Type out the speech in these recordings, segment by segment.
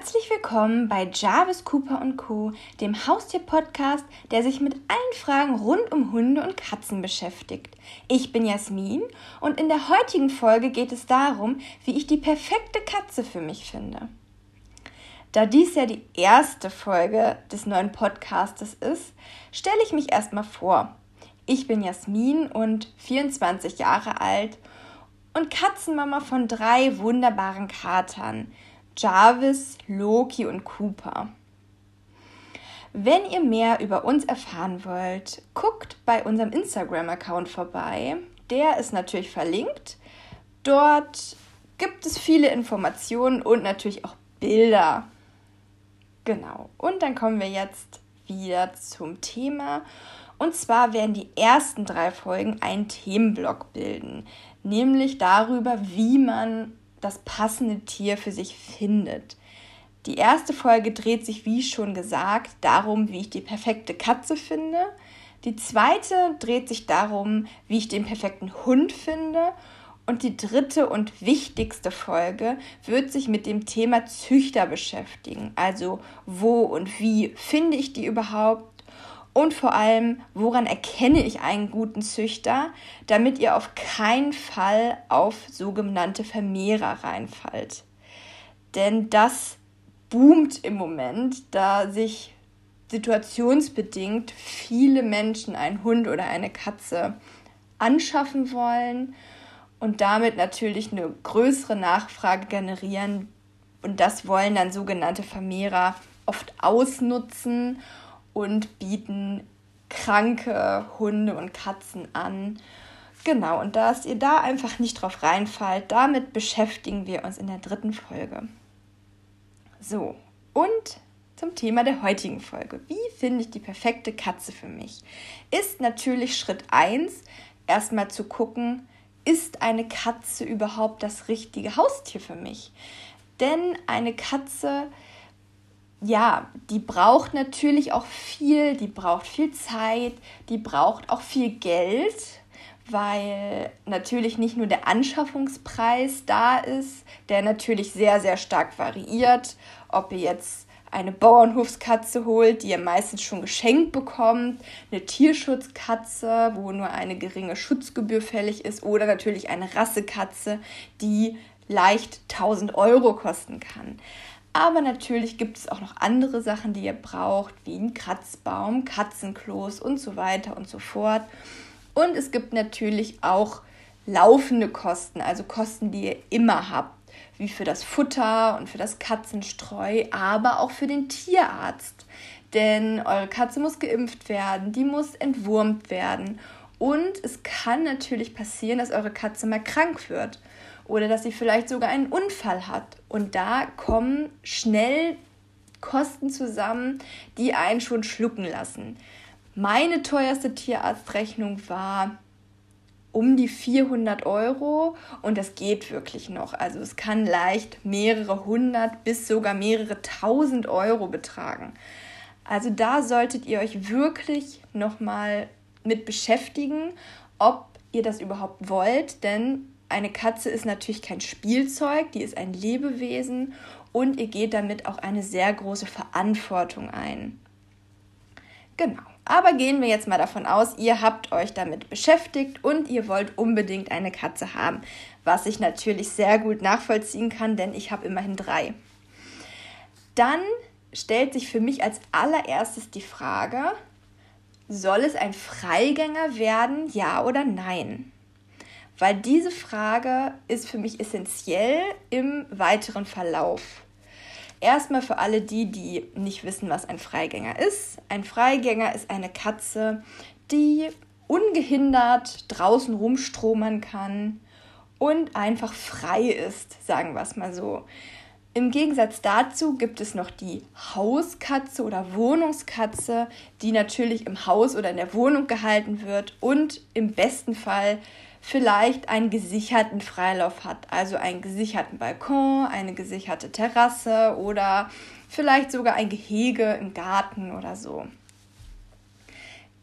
Herzlich willkommen bei Jarvis Cooper Co., dem Haustier-Podcast, der sich mit allen Fragen rund um Hunde und Katzen beschäftigt. Ich bin Jasmin und in der heutigen Folge geht es darum, wie ich die perfekte Katze für mich finde. Da dies ja die erste Folge des neuen Podcastes ist, stelle ich mich erstmal vor. Ich bin Jasmin und 24 Jahre alt und Katzenmama von drei wunderbaren Katern – Jarvis, Loki und Cooper. Wenn ihr mehr über uns erfahren wollt, guckt bei unserem Instagram-Account vorbei. Der ist natürlich verlinkt. Dort gibt es viele Informationen und natürlich auch Bilder. Genau. Und dann kommen wir jetzt wieder zum Thema. Und zwar werden die ersten drei Folgen einen Themenblock bilden, nämlich darüber, wie man das passende Tier für sich findet. Die erste Folge dreht sich, wie schon gesagt, darum, wie ich die perfekte Katze finde. Die zweite dreht sich darum, wie ich den perfekten Hund finde. Und die dritte und wichtigste Folge wird sich mit dem Thema Züchter beschäftigen. Also wo und wie finde ich die überhaupt? Und vor allem, woran erkenne ich einen guten Züchter, damit ihr auf keinen Fall auf sogenannte Vermehrer reinfallt. Denn das boomt im Moment, da sich situationsbedingt viele Menschen einen Hund oder eine Katze anschaffen wollen und damit natürlich eine größere Nachfrage generieren. Und das wollen dann sogenannte Vermehrer oft ausnutzen und bieten kranke Hunde und Katzen an. Genau, und dass ihr da einfach nicht drauf reinfallt, damit beschäftigen wir uns in der dritten Folge. So, und zum Thema der heutigen Folge. Wie finde ich die perfekte Katze für mich? Ist natürlich Schritt 1, erstmal zu gucken, ist eine Katze überhaupt das richtige Haustier für mich? Denn eine Katze ja, die braucht natürlich auch viel, die braucht viel Zeit, die braucht auch viel Geld, weil natürlich nicht nur der Anschaffungspreis da ist, der natürlich sehr, sehr stark variiert, ob ihr jetzt eine Bauernhofskatze holt, die ihr meistens schon geschenkt bekommt, eine Tierschutzkatze, wo nur eine geringe Schutzgebühr fällig ist, oder natürlich eine Rassekatze, die leicht 1000 Euro kosten kann. Aber natürlich gibt es auch noch andere Sachen, die ihr braucht, wie ein Kratzbaum, Katzenklos und so weiter und so fort. Und es gibt natürlich auch laufende Kosten, also Kosten, die ihr immer habt, wie für das Futter und für das Katzenstreu, aber auch für den Tierarzt. Denn eure Katze muss geimpft werden, die muss entwurmt werden. Und es kann natürlich passieren, dass eure Katze mal krank wird oder dass sie vielleicht sogar einen Unfall hat. Und da kommen schnell Kosten zusammen, die einen schon schlucken lassen. Meine teuerste Tierarztrechnung war um die 400 Euro und das geht wirklich noch. Also es kann leicht mehrere hundert bis sogar mehrere tausend Euro betragen. Also da solltet ihr euch wirklich nochmal mit beschäftigen, ob ihr das überhaupt wollt, denn eine Katze ist natürlich kein Spielzeug, die ist ein Lebewesen und ihr geht damit auch eine sehr große Verantwortung ein. Genau. Aber gehen wir jetzt mal davon aus, ihr habt euch damit beschäftigt und ihr wollt unbedingt eine Katze haben, was ich natürlich sehr gut nachvollziehen kann, denn ich habe immerhin drei. Dann stellt sich für mich als allererstes die Frage, soll es ein Freigänger werden, ja oder nein? Weil diese Frage ist für mich essentiell im weiteren Verlauf. Erstmal für alle die, die nicht wissen, was ein Freigänger ist. Ein Freigänger ist eine Katze, die ungehindert draußen rumstromern kann und einfach frei ist, sagen wir es mal so. Im Gegensatz dazu gibt es noch die Hauskatze oder Wohnungskatze, die natürlich im Haus oder in der Wohnung gehalten wird und im besten Fall vielleicht einen gesicherten Freilauf hat, also einen gesicherten Balkon, eine gesicherte Terrasse oder vielleicht sogar ein Gehege im Garten oder so.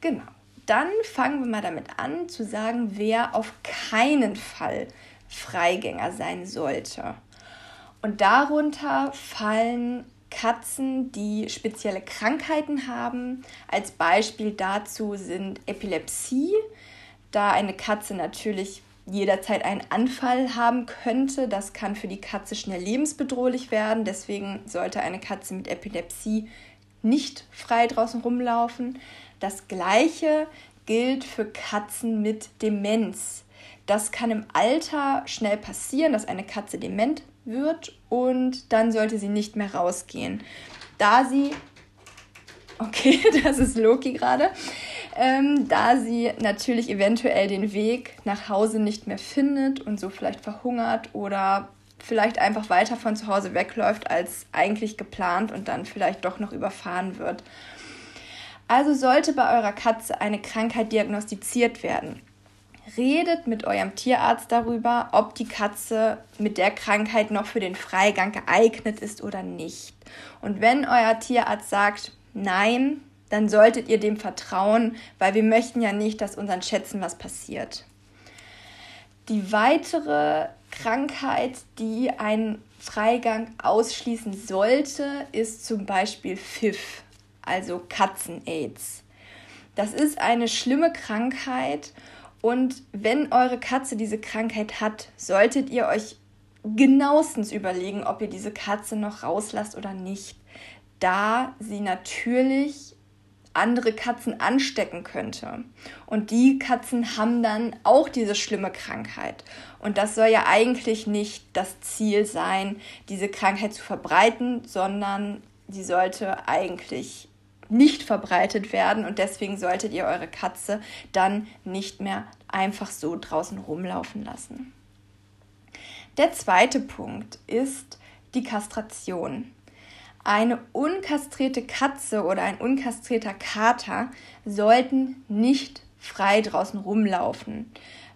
Genau. Dann fangen wir mal damit an zu sagen, wer auf keinen Fall Freigänger sein sollte. Und darunter fallen Katzen, die spezielle Krankheiten haben. Als Beispiel dazu sind Epilepsie, da eine Katze natürlich jederzeit einen Anfall haben könnte. Das kann für die Katze schnell lebensbedrohlich werden. Deswegen sollte eine Katze mit Epilepsie nicht frei draußen rumlaufen. Das gleiche gilt für Katzen mit Demenz. Das kann im Alter schnell passieren, dass eine Katze dement wird und dann sollte sie nicht mehr rausgehen. Da sie, okay, das ist Loki gerade, ähm, da sie natürlich eventuell den Weg nach Hause nicht mehr findet und so vielleicht verhungert oder vielleicht einfach weiter von zu Hause wegläuft als eigentlich geplant und dann vielleicht doch noch überfahren wird. Also sollte bei eurer Katze eine Krankheit diagnostiziert werden, redet mit eurem Tierarzt darüber, ob die Katze mit der Krankheit noch für den Freigang geeignet ist oder nicht. Und wenn euer Tierarzt sagt, nein, dann solltet ihr dem vertrauen, weil wir möchten ja nicht, dass unseren Schätzen was passiert. Die weitere Krankheit, die einen Freigang ausschließen sollte, ist zum Beispiel FIF, also Katzen-Aids. Das ist eine schlimme Krankheit und wenn eure Katze diese Krankheit hat, solltet ihr euch genauestens überlegen, ob ihr diese Katze noch rauslasst oder nicht, da sie natürlich andere Katzen anstecken könnte. Und die Katzen haben dann auch diese schlimme Krankheit. Und das soll ja eigentlich nicht das Ziel sein, diese Krankheit zu verbreiten, sondern sie sollte eigentlich nicht verbreitet werden und deswegen solltet ihr eure Katze dann nicht mehr einfach so draußen rumlaufen lassen. Der zweite Punkt ist die Kastration. Eine unkastrierte Katze oder ein unkastrierter Kater sollten nicht frei draußen rumlaufen.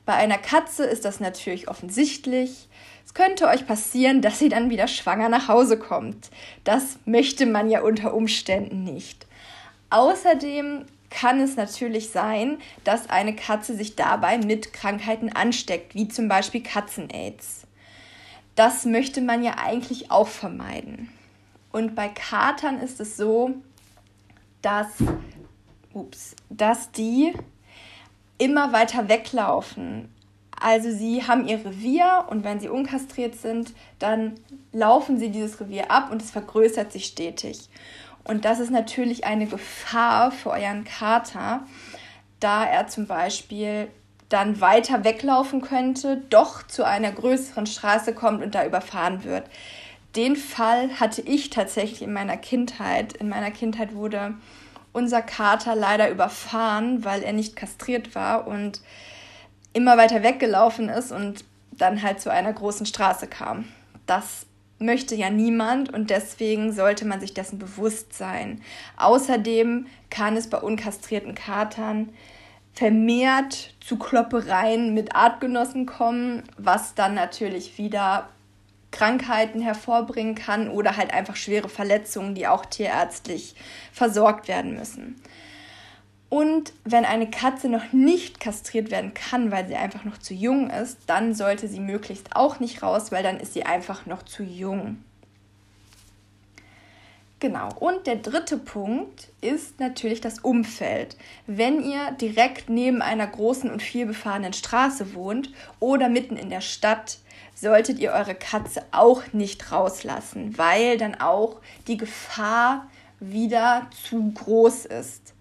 Bei einer Katze ist das natürlich offensichtlich. Es könnte euch passieren, dass sie dann wieder schwanger nach Hause kommt. Das möchte man ja unter Umständen nicht. Außerdem kann es natürlich sein, dass eine Katze sich dabei mit Krankheiten ansteckt, wie zum Beispiel Katzen-Aids. Das möchte man ja eigentlich auch vermeiden. Und bei Katern ist es so, dass, ups, dass die immer weiter weglaufen. Also sie haben ihr Revier und wenn sie unkastriert sind, dann laufen sie dieses Revier ab und es vergrößert sich stetig. Und das ist natürlich eine Gefahr für euren Kater, da er zum Beispiel dann weiter weglaufen könnte, doch zu einer größeren Straße kommt und da überfahren wird den Fall hatte ich tatsächlich in meiner Kindheit. In meiner Kindheit wurde unser Kater leider überfahren, weil er nicht kastriert war und immer weiter weggelaufen ist und dann halt zu einer großen Straße kam. Das möchte ja niemand und deswegen sollte man sich dessen bewusst sein. Außerdem kann es bei unkastrierten Katern vermehrt zu Kloppereien mit Artgenossen kommen, was dann natürlich wieder Krankheiten hervorbringen kann oder halt einfach schwere Verletzungen, die auch tierärztlich versorgt werden müssen. Und wenn eine Katze noch nicht kastriert werden kann, weil sie einfach noch zu jung ist, dann sollte sie möglichst auch nicht raus, weil dann ist sie einfach noch zu jung. Genau. Und der dritte Punkt ist natürlich das Umfeld. Wenn ihr direkt neben einer großen und vielbefahrenen Straße wohnt oder mitten in der Stadt, solltet ihr eure Katze auch nicht rauslassen, weil dann auch die Gefahr wieder zu groß ist.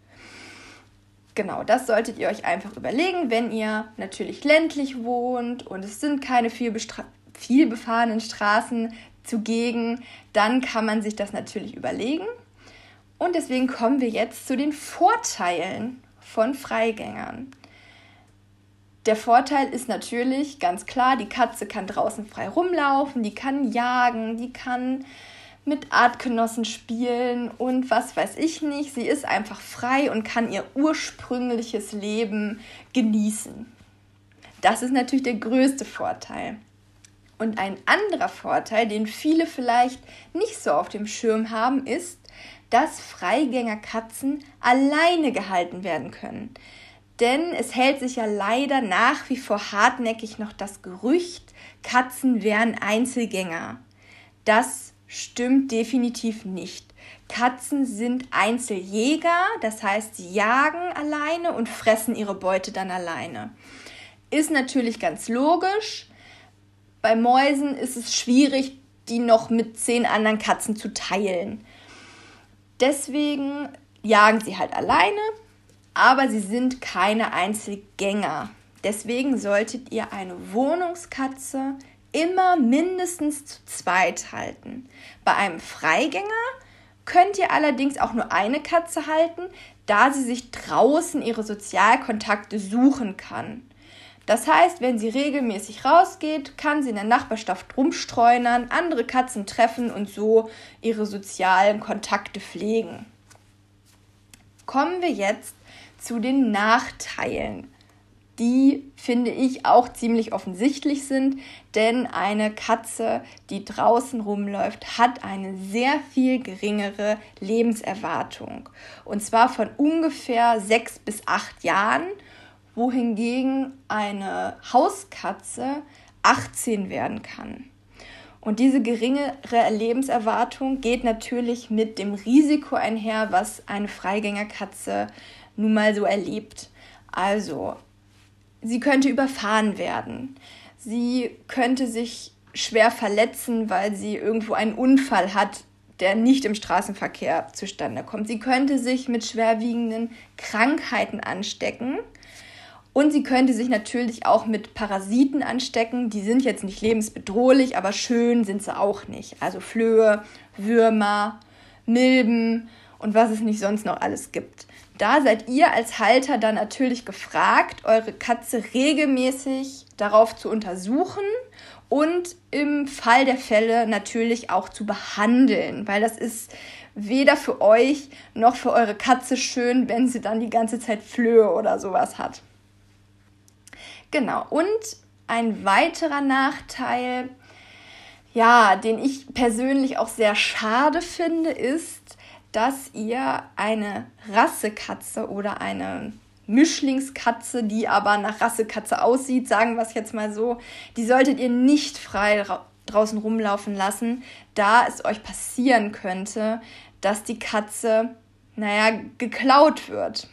Genau, das solltet ihr euch einfach überlegen, wenn ihr natürlich ländlich wohnt und es sind keine viel, viel befahrenen Straßen zugegen, dann kann man sich das natürlich überlegen. Und deswegen kommen wir jetzt zu den Vorteilen von Freigängern. Der Vorteil ist natürlich ganz klar, die Katze kann draußen frei rumlaufen, die kann jagen, die kann mit Artgenossen spielen und was weiß ich nicht. Sie ist einfach frei und kann ihr ursprüngliches Leben genießen. Das ist natürlich der größte Vorteil. Und ein anderer Vorteil, den viele vielleicht nicht so auf dem Schirm haben, ist, dass Freigängerkatzen alleine gehalten werden können. Denn es hält sich ja leider nach wie vor hartnäckig noch das Gerücht, Katzen wären Einzelgänger. Das stimmt definitiv nicht. Katzen sind Einzeljäger, das heißt, sie jagen alleine und fressen ihre Beute dann alleine. Ist natürlich ganz logisch. Bei Mäusen ist es schwierig, die noch mit zehn anderen Katzen zu teilen. Deswegen jagen sie halt alleine, aber sie sind keine Einzelgänger. Deswegen solltet ihr eine Wohnungskatze immer mindestens zu zweit halten. Bei einem Freigänger könnt ihr allerdings auch nur eine Katze halten, da sie sich draußen ihre Sozialkontakte suchen kann. Das heißt, wenn sie regelmäßig rausgeht, kann sie in der Nachbarschaft rumstreunern, andere Katzen treffen und so ihre sozialen Kontakte pflegen. Kommen wir jetzt zu den Nachteilen die, finde ich, auch ziemlich offensichtlich sind, denn eine Katze, die draußen rumläuft, hat eine sehr viel geringere Lebenserwartung. Und zwar von ungefähr sechs bis acht Jahren, wohingegen eine Hauskatze 18 werden kann. Und diese geringere Lebenserwartung geht natürlich mit dem Risiko einher, was eine Freigängerkatze nun mal so erlebt. Also sie könnte überfahren werden. Sie könnte sich schwer verletzen, weil sie irgendwo einen Unfall hat, der nicht im Straßenverkehr zustande kommt. Sie könnte sich mit schwerwiegenden Krankheiten anstecken. Und sie könnte sich natürlich auch mit Parasiten anstecken. Die sind jetzt nicht lebensbedrohlich, aber schön sind sie auch nicht. Also Flöhe, Würmer, Milben und was es nicht sonst noch alles gibt. Da seid ihr als Halter dann natürlich gefragt, eure Katze regelmäßig darauf zu untersuchen und im Fall der Fälle natürlich auch zu behandeln, weil das ist weder für euch noch für eure Katze schön, wenn sie dann die ganze Zeit Flöhe oder sowas hat. Genau, und ein weiterer Nachteil, ja, den ich persönlich auch sehr schade finde, ist, dass ihr eine Rassekatze oder eine Mischlingskatze, die aber nach Rassekatze aussieht, sagen wir es jetzt mal so, die solltet ihr nicht frei draußen rumlaufen lassen, da es euch passieren könnte, dass die Katze, naja, geklaut wird.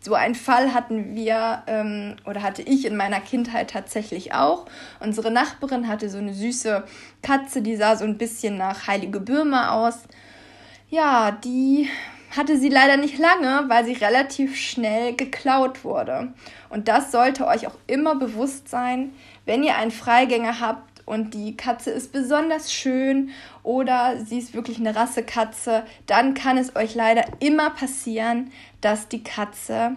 So einen Fall hatten wir ähm, oder hatte ich in meiner Kindheit tatsächlich auch. Unsere Nachbarin hatte so eine süße Katze, die sah so ein bisschen nach Heilige Birme aus ja, die hatte sie leider nicht lange, weil sie relativ schnell geklaut wurde. Und das sollte euch auch immer bewusst sein, wenn ihr einen Freigänger habt und die Katze ist besonders schön oder sie ist wirklich eine Rassekatze, dann kann es euch leider immer passieren, dass die Katze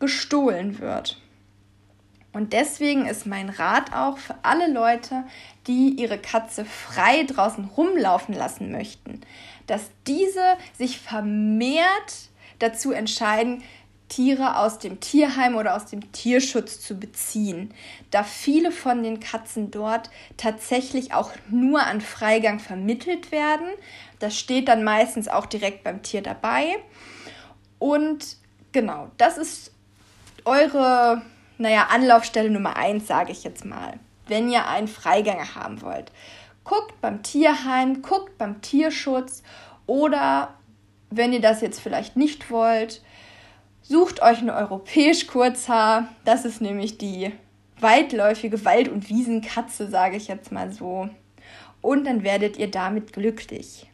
gestohlen wird. Und deswegen ist mein Rat auch für alle Leute, die ihre Katze frei draußen rumlaufen lassen möchten, dass diese sich vermehrt dazu entscheiden, Tiere aus dem Tierheim oder aus dem Tierschutz zu beziehen, da viele von den Katzen dort tatsächlich auch nur an Freigang vermittelt werden. Das steht dann meistens auch direkt beim Tier dabei. Und genau, das ist eure, naja, Anlaufstelle Nummer eins, sage ich jetzt mal, wenn ihr einen Freigänger haben wollt guckt beim Tierheim, guckt beim Tierschutz oder wenn ihr das jetzt vielleicht nicht wollt, sucht euch eine europäisch Kurzhaar. Das ist nämlich die weitläufige Wald- und Wiesenkatze, sage ich jetzt mal so. Und dann werdet ihr damit glücklich.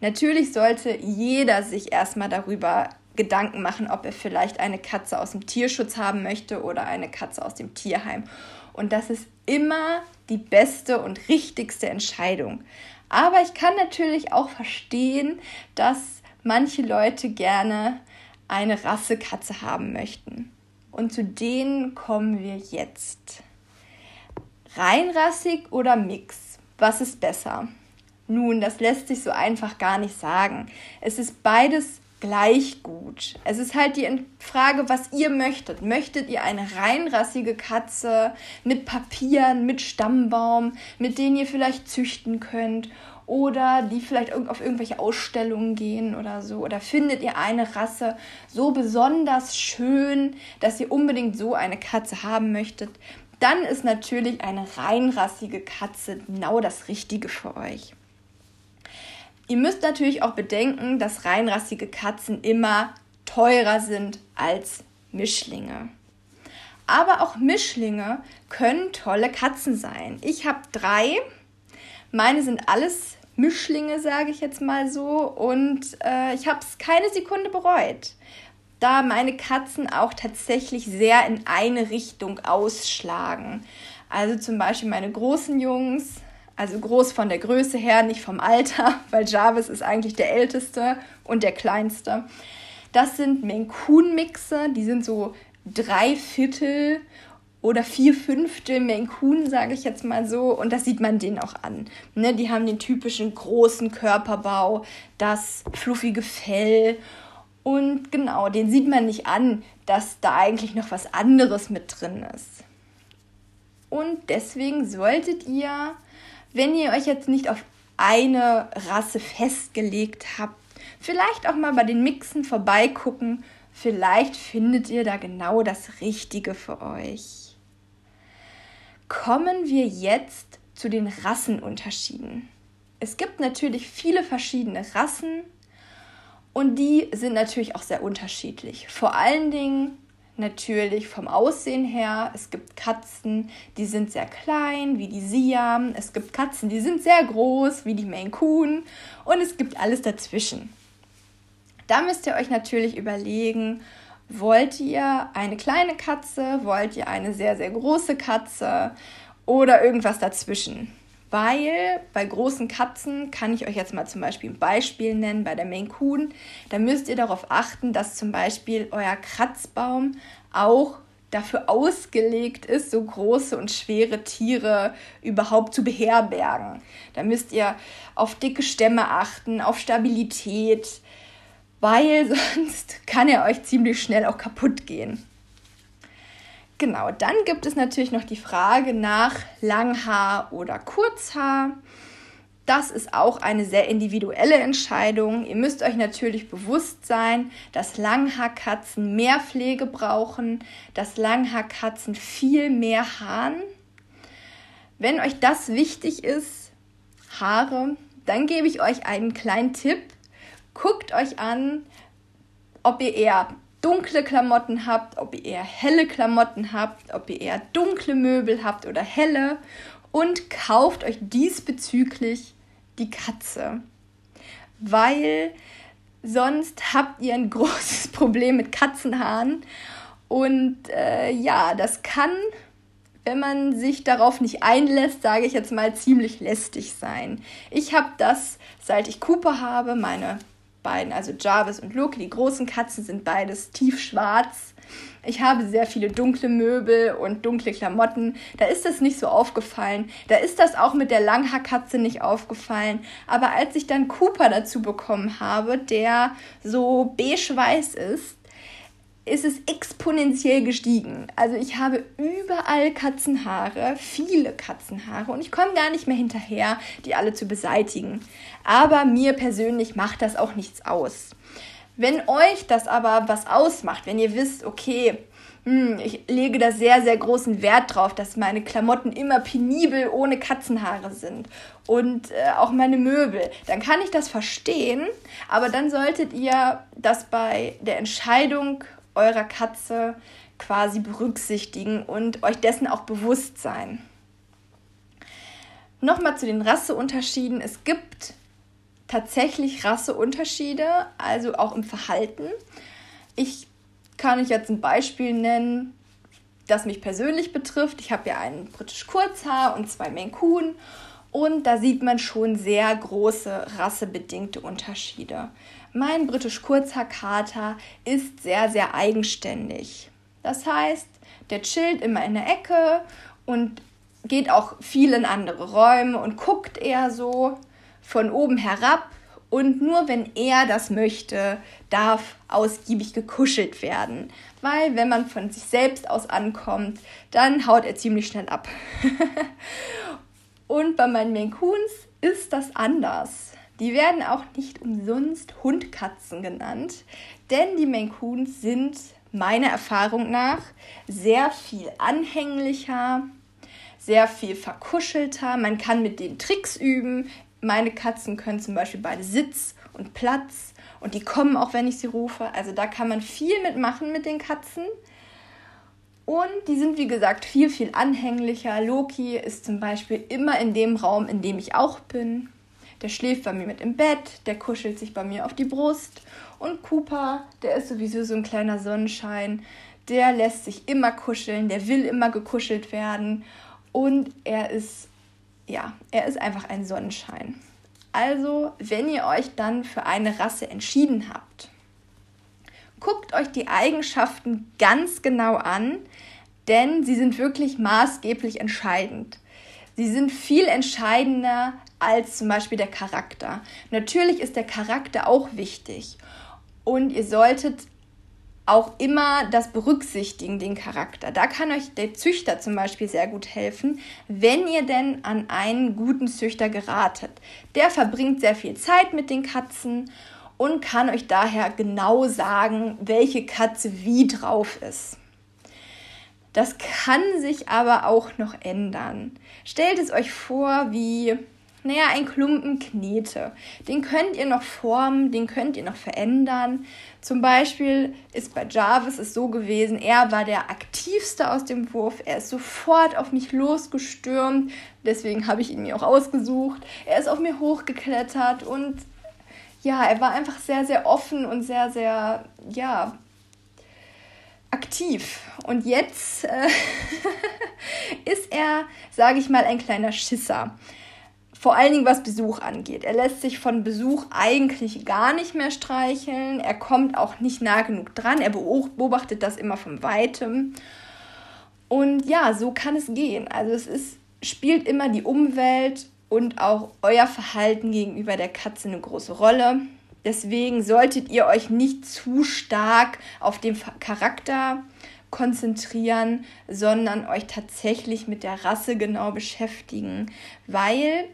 Natürlich sollte jeder sich erstmal darüber Gedanken machen, ob er vielleicht eine Katze aus dem Tierschutz haben möchte oder eine Katze aus dem Tierheim. Und das ist immer die beste und richtigste Entscheidung. Aber ich kann natürlich auch verstehen, dass manche Leute gerne eine Rassekatze haben möchten. Und zu denen kommen wir jetzt. Reinrassig oder Mix? Was ist besser? Nun, das lässt sich so einfach gar nicht sagen. Es ist beides gleich gut. Es ist halt die Frage, was ihr möchtet. Möchtet ihr eine reinrassige Katze mit Papieren, mit Stammbaum, mit denen ihr vielleicht züchten könnt? Oder die vielleicht auf irgendwelche Ausstellungen gehen oder so? Oder findet ihr eine Rasse so besonders schön, dass ihr unbedingt so eine Katze haben möchtet? Dann ist natürlich eine reinrassige Katze genau das Richtige für euch. Ihr müsst natürlich auch bedenken, dass reinrassige Katzen immer teurer sind als Mischlinge. Aber auch Mischlinge können tolle Katzen sein. Ich habe drei. Meine sind alles Mischlinge, sage ich jetzt mal so. Und äh, ich habe es keine Sekunde bereut, da meine Katzen auch tatsächlich sehr in eine Richtung ausschlagen. Also zum Beispiel meine großen Jungs, also groß von der Größe her, nicht vom Alter, weil Jarvis ist eigentlich der älteste und der kleinste. Das sind Menkun-Mixe, die sind so drei Viertel oder vier Fünftel Menkun, sage ich jetzt mal so. Und das sieht man denen auch an. Ne, die haben den typischen großen Körperbau, das fluffige Fell. Und genau, den sieht man nicht an, dass da eigentlich noch was anderes mit drin ist. Und deswegen solltet ihr, wenn ihr euch jetzt nicht auf eine Rasse festgelegt habt, vielleicht auch mal bei den Mixen vorbeigucken. Vielleicht findet ihr da genau das Richtige für euch. Kommen wir jetzt zu den Rassenunterschieden. Es gibt natürlich viele verschiedene Rassen und die sind natürlich auch sehr unterschiedlich. Vor allen Dingen natürlich vom Aussehen her. Es gibt Katzen, die sind sehr klein, wie die Siam. Es gibt Katzen, die sind sehr groß, wie die Maine Coon. Und es gibt alles dazwischen. Da müsst ihr euch natürlich überlegen, wollt ihr eine kleine Katze, wollt ihr eine sehr, sehr große Katze oder irgendwas dazwischen. Weil bei großen Katzen kann ich euch jetzt mal zum Beispiel ein Beispiel nennen, bei der Maine Coon, da müsst ihr darauf achten, dass zum Beispiel euer Kratzbaum auch dafür ausgelegt ist, so große und schwere Tiere überhaupt zu beherbergen. Da müsst ihr auf dicke Stämme achten, auf Stabilität, weil sonst kann er euch ziemlich schnell auch kaputt gehen. Genau, dann gibt es natürlich noch die Frage nach Langhaar oder Kurzhaar. Das ist auch eine sehr individuelle Entscheidung. Ihr müsst euch natürlich bewusst sein, dass Langhaarkatzen mehr Pflege brauchen, dass Langhaarkatzen viel mehr Haaren. Wenn euch das wichtig ist, Haare, dann gebe ich euch einen kleinen Tipp. Guckt euch an, ob ihr eher dunkle Klamotten habt, ob ihr eher helle Klamotten habt, ob ihr eher dunkle Möbel habt oder helle und kauft euch diesbezüglich die Katze, weil sonst habt ihr ein großes Problem mit Katzenhaaren und äh, ja, das kann, wenn man sich darauf nicht einlässt, sage ich jetzt mal, ziemlich lästig sein. Ich habe das, seit ich Cooper habe, meine beiden, also Jarvis und Loki, die großen Katzen sind beides tiefschwarz. Ich habe sehr viele dunkle Möbel und dunkle Klamotten. Da ist das nicht so aufgefallen. Da ist das auch mit der Langhaarkatze nicht aufgefallen. Aber als ich dann Cooper dazu bekommen habe, der so beige-weiß ist, ist es exponentiell gestiegen. Also ich habe überall Katzenhaare, viele Katzenhaare und ich komme gar nicht mehr hinterher, die alle zu beseitigen. Aber mir persönlich macht das auch nichts aus. Wenn euch das aber was ausmacht, wenn ihr wisst, okay, hm, ich lege da sehr, sehr großen Wert drauf, dass meine Klamotten immer penibel ohne Katzenhaare sind und äh, auch meine Möbel, dann kann ich das verstehen, aber dann solltet ihr das bei der Entscheidung eurer Katze quasi berücksichtigen und euch dessen auch bewusst sein. Nochmal zu den Rasseunterschieden. Es gibt tatsächlich Rasseunterschiede, also auch im Verhalten. Ich kann euch jetzt ein Beispiel nennen, das mich persönlich betrifft. Ich habe ja einen britisch Kurzhaar und zwei Maine und da sieht man schon sehr große rassebedingte Unterschiede. Mein britisch Kurzhaarkater ist sehr, sehr eigenständig. Das heißt, der chillt immer in der Ecke und geht auch viel in andere Räume und guckt eher so von oben herab. Und nur wenn er das möchte, darf ausgiebig gekuschelt werden. Weil wenn man von sich selbst aus ankommt, dann haut er ziemlich schnell ab. und bei meinen Coons ist das anders. Die werden auch nicht umsonst Hundkatzen genannt, denn die Maine Coons sind meiner Erfahrung nach sehr viel anhänglicher, sehr viel verkuschelter. Man kann mit denen Tricks üben. meine Katzen können zum Beispiel beide Sitz und Platz und die kommen auch, wenn ich sie rufe. Also da kann man viel mitmachen mit den Katzen. Und die sind, wie gesagt, viel, viel anhänglicher. Loki ist zum Beispiel immer in dem Raum, in dem ich auch bin. Der schläft bei mir mit im Bett, der kuschelt sich bei mir auf die Brust. Und Cooper, der ist sowieso so ein kleiner Sonnenschein. Der lässt sich immer kuscheln, der will immer gekuschelt werden. Und er ist, ja, er ist einfach ein Sonnenschein. Also, wenn ihr euch dann für eine Rasse entschieden habt, guckt euch die Eigenschaften ganz genau an, denn sie sind wirklich maßgeblich entscheidend. Sie sind viel entscheidender als zum Beispiel der Charakter. Natürlich ist der Charakter auch wichtig und ihr solltet auch immer das berücksichtigen, den Charakter. Da kann euch der Züchter zum Beispiel sehr gut helfen, wenn ihr denn an einen guten Züchter geratet. Der verbringt sehr viel Zeit mit den Katzen und kann euch daher genau sagen, welche Katze wie drauf ist. Das kann sich aber auch noch ändern. Stellt es euch vor wie naja, ein Klumpen Knete. Den könnt ihr noch formen, den könnt ihr noch verändern. Zum Beispiel ist bei Jarvis es so gewesen, er war der aktivste aus dem Wurf. Er ist sofort auf mich losgestürmt. Deswegen habe ich ihn mir auch ausgesucht. Er ist auf mir hochgeklettert und ja, er war einfach sehr, sehr offen und sehr, sehr, ja, aktiv. Und jetzt äh, ist er, sage ich mal, ein kleiner Schisser. Vor allen Dingen, was Besuch angeht. Er lässt sich von Besuch eigentlich gar nicht mehr streicheln. Er kommt auch nicht nah genug dran. Er beobachtet das immer von weitem. Und ja, so kann es gehen. Also es ist, spielt immer die Umwelt und auch euer Verhalten gegenüber der Katze eine große Rolle. Deswegen solltet ihr euch nicht zu stark auf den Charakter konzentrieren, sondern euch tatsächlich mit der Rasse genau beschäftigen, weil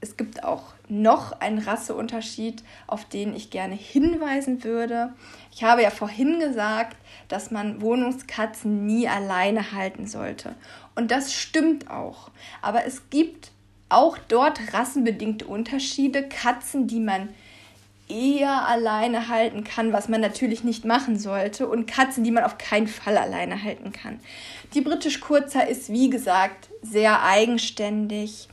es gibt auch noch einen Rasseunterschied, auf den ich gerne hinweisen würde. Ich habe ja vorhin gesagt, dass man Wohnungskatzen nie alleine halten sollte. Und das stimmt auch. Aber es gibt auch dort rassenbedingte Unterschiede. Katzen, die man eher alleine halten kann, was man natürlich nicht machen sollte, und Katzen, die man auf keinen Fall alleine halten kann. Die British Kurzer ist, wie gesagt, sehr eigenständig.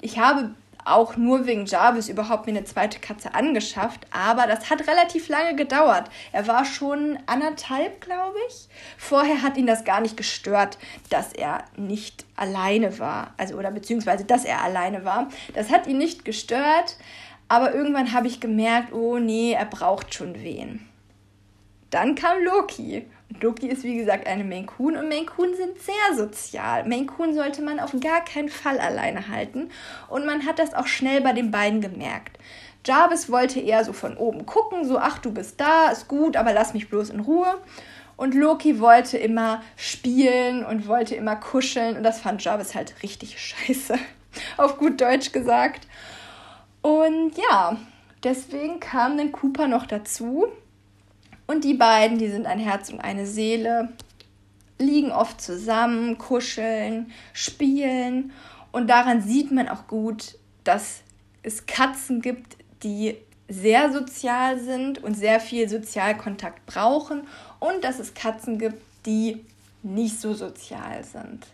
Ich habe auch nur wegen Jarvis überhaupt mir eine zweite Katze angeschafft, aber das hat relativ lange gedauert. Er war schon anderthalb, glaube ich. Vorher hat ihn das gar nicht gestört, dass er nicht alleine war, also oder beziehungsweise dass er alleine war. Das hat ihn nicht gestört, aber irgendwann habe ich gemerkt, oh nee, er braucht schon wen. Dann kam Loki Loki ist wie gesagt eine Maine Coon und Maine Coon sind sehr sozial. Maine Coon sollte man auf gar keinen Fall alleine halten und man hat das auch schnell bei den beiden gemerkt. Jarvis wollte eher so von oben gucken, so ach du bist da, ist gut, aber lass mich bloß in Ruhe. Und Loki wollte immer spielen und wollte immer kuscheln und das fand Jarvis halt richtig scheiße, auf gut Deutsch gesagt. Und ja, deswegen kam dann Cooper noch dazu und die beiden, die sind ein Herz und eine Seele, liegen oft zusammen, kuscheln, spielen. Und daran sieht man auch gut, dass es Katzen gibt, die sehr sozial sind und sehr viel Sozialkontakt brauchen und dass es Katzen gibt, die nicht so sozial sind.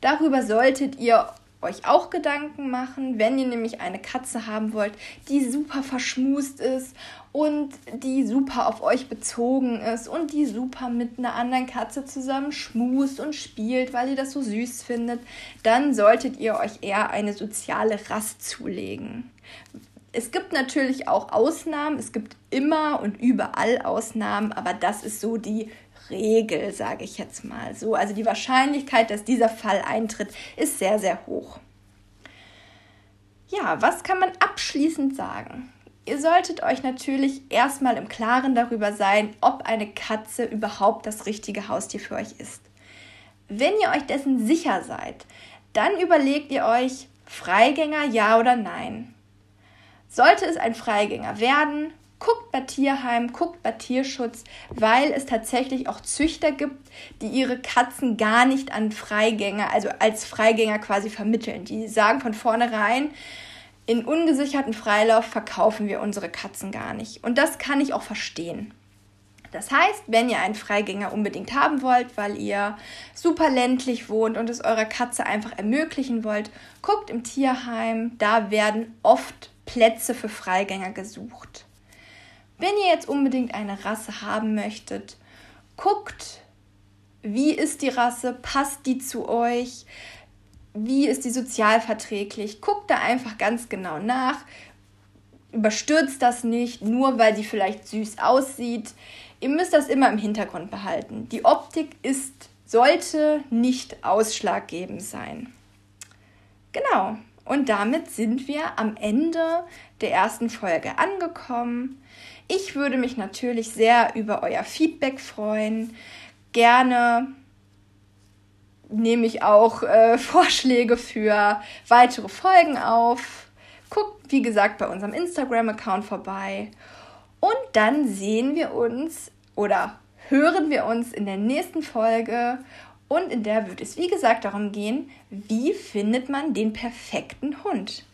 Darüber solltet ihr euch auch Gedanken machen, wenn ihr nämlich eine Katze haben wollt, die super verschmust ist und die super auf euch bezogen ist und die super mit einer anderen Katze zusammen schmust und spielt, weil ihr das so süß findet, dann solltet ihr euch eher eine soziale Rast zulegen. Es gibt natürlich auch Ausnahmen, es gibt immer und überall Ausnahmen, aber das ist so die Regel, sage ich jetzt mal so. Also die Wahrscheinlichkeit, dass dieser Fall eintritt, ist sehr, sehr hoch. Ja, was kann man abschließend sagen? Ihr solltet euch natürlich erstmal im Klaren darüber sein, ob eine Katze überhaupt das richtige Haustier für euch ist. Wenn ihr euch dessen sicher seid, dann überlegt ihr euch, Freigänger ja oder nein. Sollte es ein Freigänger werden, guckt bei Tierheim, guckt bei Tierschutz, weil es tatsächlich auch Züchter gibt, die ihre Katzen gar nicht an Freigänger, also als Freigänger quasi vermitteln. Die sagen von vornherein, in ungesicherten Freilauf verkaufen wir unsere Katzen gar nicht. Und das kann ich auch verstehen. Das heißt, wenn ihr einen Freigänger unbedingt haben wollt, weil ihr super ländlich wohnt und es eurer Katze einfach ermöglichen wollt, guckt im Tierheim. Da werden oft Plätze für Freigänger gesucht. Wenn ihr jetzt unbedingt eine Rasse haben möchtet, guckt, wie ist die Rasse, passt die zu euch, wie ist die sozialverträglich. Guckt da einfach ganz genau nach. Überstürzt das nicht, nur weil die vielleicht süß aussieht. Ihr müsst das immer im Hintergrund behalten. Die Optik ist, sollte nicht ausschlaggebend sein. Genau. Und damit sind wir am Ende der ersten Folge angekommen. Ich würde mich natürlich sehr über euer Feedback freuen. Gerne nehme ich auch äh, Vorschläge für weitere Folgen auf. Guckt, wie gesagt, bei unserem Instagram-Account vorbei. Und dann sehen wir uns oder hören wir uns in der nächsten Folge. Und in der wird es, wie gesagt, darum gehen, wie findet man den perfekten Hund.